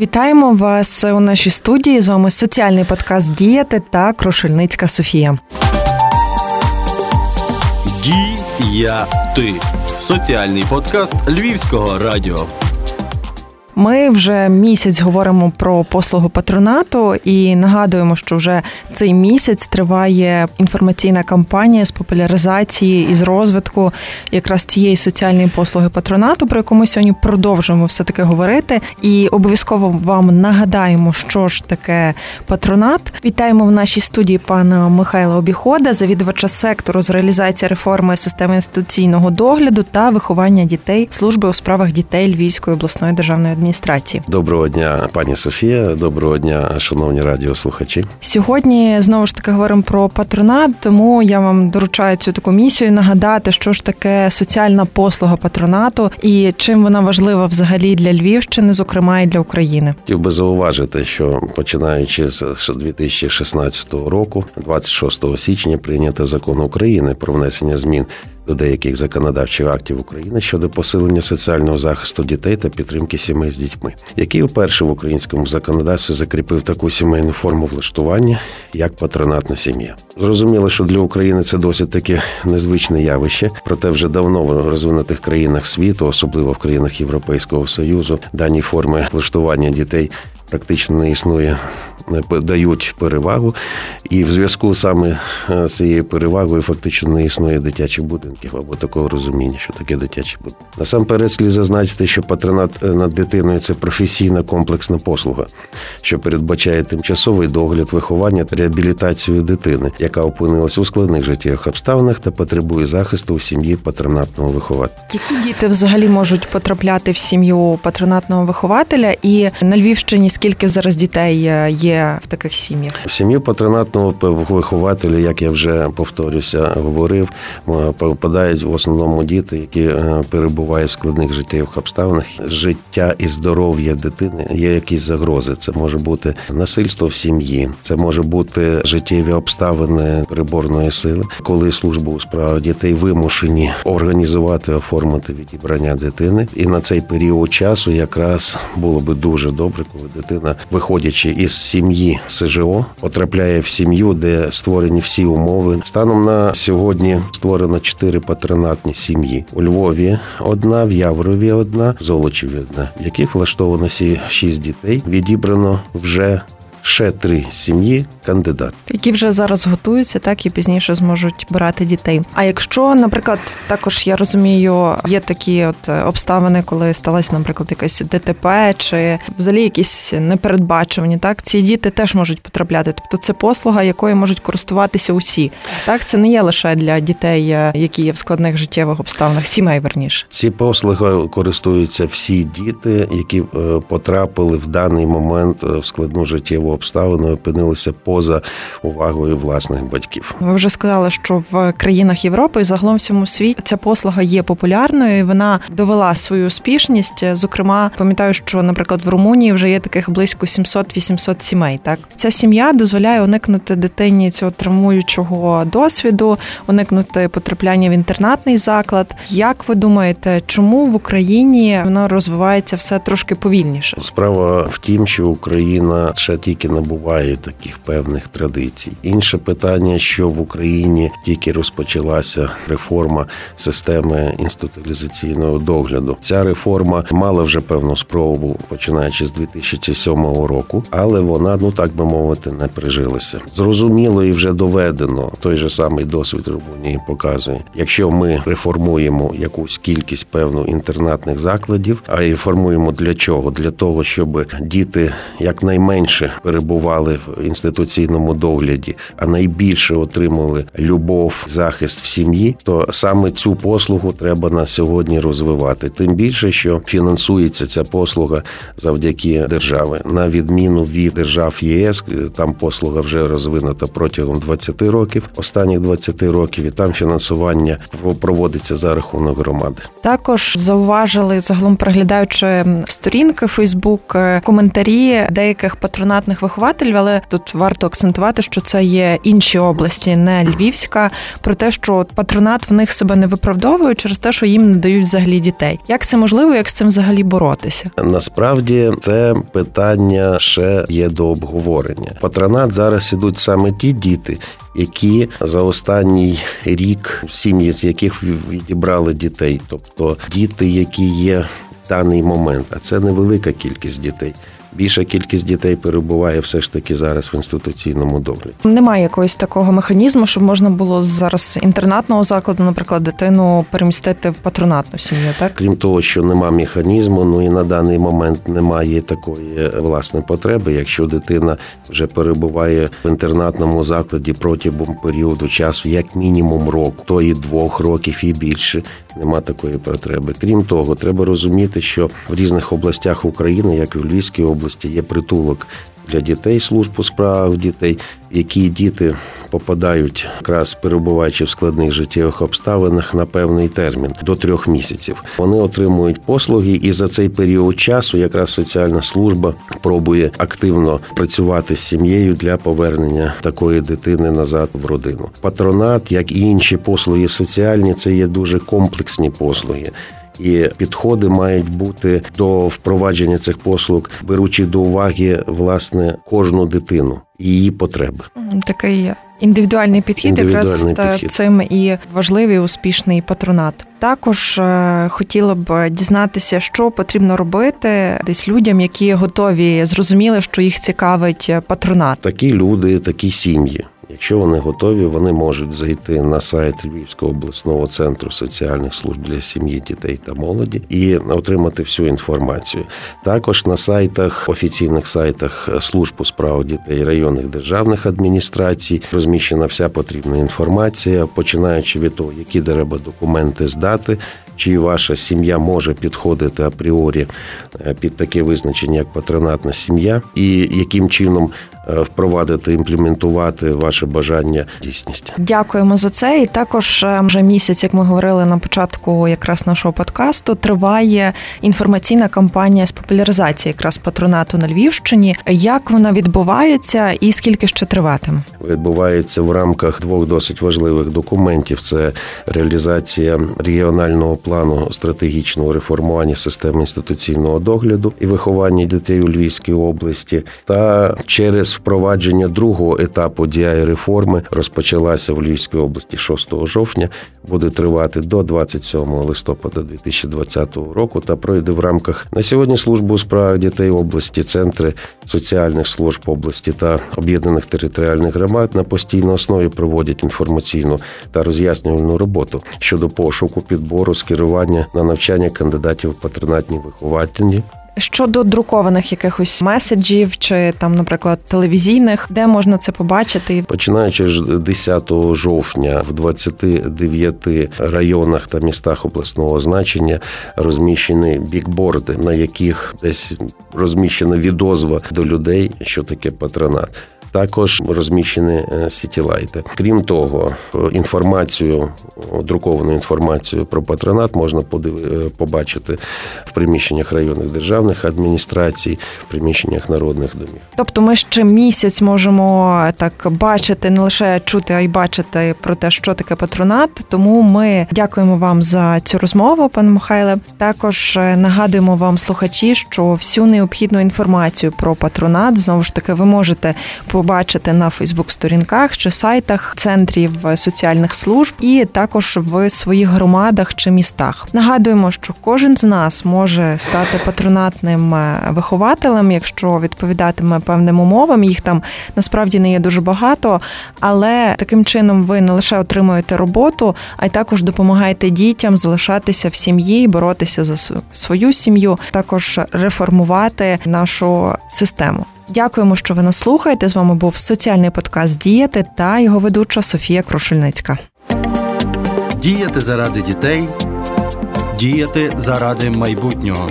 Вітаємо вас у нашій студії. З вами соціальний подкаст Діяти та Крушельницька Софія. Діяти соціальний подкаст Львівського радіо. Ми вже місяць говоримо про послугу патронату і нагадуємо, що вже цей місяць триває інформаційна кампанія з популяризації і з розвитку якраз цієї соціальної послуги патронату, про яку ми сьогодні продовжуємо все таки говорити. І обов'язково вам нагадаємо, що ж таке патронат. Вітаємо в нашій студії пана Михайла Обіхода, завідувача сектору з реалізації реформи системи інституційного догляду та виховання дітей служби у справах дітей Львівської обласної державної адміністрації адміністрації. Доброго дня, пані Софія. Доброго дня, шановні радіослухачі. Сьогодні знову ж таки говоримо про патронат, тому я вам доручаю цю таку місію нагадати, що ж таке соціальна послуга патронату і чим вона важлива взагалі для Львівщини, зокрема і для України. Хотів би зауважити, що починаючи з 2016 року, 26 січня, прийнято закон України про внесення змін до деяких законодавчих актів України щодо посилення соціального захисту дітей та підтримки сімей з дітьми, який вперше в українському законодавстві закріпив таку сімейну форму влаштування, як патронатна сім'я. Зрозуміло, що для України це досить таке незвичне явище, проте вже давно в розвинутих країнах світу, особливо в країнах Європейського союзу, дані форми влаштування дітей практично не існує, дають перевагу, і в зв'язку саме е, з цією перевагою фактично не існує дитячих будинків або такого розуміння, що таке дитячий будинок. Насамперед слід зазначити, що патронат е, над дитиною це професійна комплексна послуга, що передбачає тимчасовий догляд, виховання та реабілітацію дитини, яка опинилася у складних життєвих обставинах та потребує захисту у сім'ї патронатного вихователя. Які діти взагалі можуть потрапляти в сім'ю патронатного вихователя, і на Львівщині скільки зараз дітей е, є в таких сім'ях? В сім'ю патронатного вихователя, як я вже повторюся, говорив, попадають в основному діти, які е, перебувають в складних життєвих обставинах. Життя і здоров'я дитини є якісь загрози. Це може бути насильство в сім'ї, це може бути життєві обставини приборної сили, коли служба у справах дітей вимушені організувати, оформити відібрання дитини, і на цей період часу якраз було би дуже добре, коли дитина, виходячи із сім'ї СЖО, потрапляє в сім'ю, де створені всі умови. Станом на сьогодні створено чотири патронатні сім'ї у Львові. Одна в Яврові, одна в Золочеві, одна в яких влаштовано сі шість дітей. Відібрано вже ще три сім'ї кандидат, які вже зараз готуються, так і пізніше зможуть брати дітей. А якщо, наприклад, також я розумію, є такі от обставини, коли сталася, наприклад, якась ДТП чи взагалі якісь непередбачувані, так ці діти теж можуть потрапляти. Тобто це послуга, якою можуть користуватися усі. Так, це не є лише для дітей, е, які є в складних життєвих обставинах, сімей верніше. Ці послуги користуються всі діти, які е, потрапили в даний момент е, в складну життєву обставини опинилися поза увагою власних батьків. Ви вже сказали, що в країнах Європи і загалом всьому світі ця послуга є популярною. і Вона довела свою успішність. Зокрема, пам'ятаю, що, наприклад, в Румунії вже є таких близько 700-800 сімей. Так ця сім'я дозволяє уникнути дитині цього травмуючого досвіду, уникнути потрапляння в інтернатний заклад. Як ви думаєте, чому в Україні вона розвивається все трошки повільніше? Справа в тім, що Україна ще тільки набуває таких певних традицій. Інше питання, що в Україні тільки розпочалася реформа системи інституалізаційного догляду. Ця реформа мала вже певну спробу, починаючи з 2007 року, але вона, ну так би мовити, не прижилася. Зрозуміло і вже доведено. Той же самий досвід Румунії показує, якщо ми реформуємо якусь кількість певну інтернатних закладів, а реформуємо для чого? Для того, щоб діти якнайменше перебували в інституційному догляді, а найбільше отримали любов, захист в сім'ї, то саме цю послугу треба на сьогодні розвивати. Тим більше, що фінансується ця послуга завдяки держави, на відміну від держав ЄС, там послуга вже розвинута протягом 20 років, останніх 20 років, і там фінансування проводиться за рахунок громади. Також зауважили загалом, переглядаючи сторінки Фейсбук, коментарі деяких патронатних вихователів, але тут варто акцентувати, що це є інші області, не Львівська, про те, що патронат в них себе не виправдовує через те, що їм не дають взагалі дітей. Як це можливо, як з цим взагалі боротися? Насправді це питання ще є до обговорення. Патронат зараз ідуть саме ті діти, які за останній рік сім'ї, з яких відібрали дітей, тобто діти, які є в даний момент, а це невелика кількість дітей. Більша кількість дітей перебуває все ж таки зараз в інституційному догляді. Немає якогось такого механізму, щоб можна було зараз інтернатного закладу, наприклад, дитину перемістити в патронатну сім'ю. Так крім того, що нема механізму, ну і на даний момент немає такої власне потреби. Якщо дитина вже перебуває в інтернатному закладі протягом періоду часу, як мінімум року, то і двох років і більше. Нема такої потреби. Крім того, треба розуміти, що в різних областях України, як і в Львівській області, є притулок для дітей служб у дітей, які діти попадають, якраз перебуваючи в складних життєвих обставинах на певний термін до трьох місяців. Вони отримують послуги, і за цей період часу якраз соціальна служба пробує активно працювати з сім'єю для повернення такої дитини назад в родину. Патронат, як і інші послуги соціальні, це є дуже комплексні послуги і підходи мають бути до впровадження цих послуг, беручи до уваги власне кожну дитину і її потреби. Такий індивідуальний підхід, індивідуальний якраз підхід. цим і важливий успішний патронат. Також е, хотіла б дізнатися, що потрібно робити десь людям, які готові зрозуміли, що їх цікавить патронат. Такі люди, такі сім'ї. Якщо вони готові, вони можуть зайти на сайт Львівського обласного центру соціальних служб для сім'ї, дітей та молоді і отримати всю інформацію. Також на сайтах, офіційних сайтах служб у справах дітей районних державних адміністрацій розміщена вся потрібна інформація, починаючи від того, які треба документи здати. Чи ваша сім'я може підходити апріорі е, під таке визначення, як патронатна сім'я, і яким чином впровадити, імплементувати ваше бажання дійсність. Дякуємо за це. І також е, вже місяць, як ми говорили на початку, якраз нашого подкасту, триває інформаційна кампанія з популяризації якраз патронату на Львівщині. Як вона відбувається, і скільки ще триватиме? Відбувається в рамках двох досить важливих документів: це реалізація регіонального плану стратегічного реформування системи інституційного догляду і виховання дітей у Львівській області, та через впровадження другого етапу діяє реформи розпочалася в Львівській області 6 жовтня, буде тривати до 27 листопада 2020 року та пройде в рамках на сьогодні служби у справах дітей області, центри соціальних служб області та об'єднаних територіальних громад на постійній основі проводять інформаційну та роз'яснювальну роботу щодо пошуку підбору скерування на навчання кандидатів в патронатні виховательні Щодо друкованих якихось меседжів чи там, наприклад, телевізійних, де можна це побачити, починаючи з 10 жовтня в 29 районах та містах обласного значення розміщені бікборди, на яких десь розміщена відозва до людей, що таке патронат також розміщені е, сітілайти. Крім того, інформацію друковану інформацію про патронат можна е, побачити в приміщеннях районних державних адміністрацій, в приміщеннях народних домів. Тобто, ми ще місяць можемо так бачити, не лише чути, а й бачити про те, що таке патронат. Тому ми дякуємо вам за цю розмову, пане Михайле. Також е, нагадуємо вам, слухачі, що всю необхідну інформацію про патронат знову ж таки ви можете побачити побачити на Фейсбук-сторінках чи сайтах центрів соціальних служб, і також в своїх громадах чи містах. Нагадуємо, що кожен з нас може стати патронатним е, вихователем, якщо відповідатиме певним умовам. Їх там насправді не є дуже багато, але таким чином ви не лише отримуєте роботу, а й також допомагаєте дітям залишатися в сім'ї, боротися за свою сім'ю, також реформувати нашу систему. Дякуємо, що ви нас слухаєте. З вами був соціальний подкаст Діяти та його ведуча Софія Крушельницька. Діяти заради дітей, діяти заради майбутнього.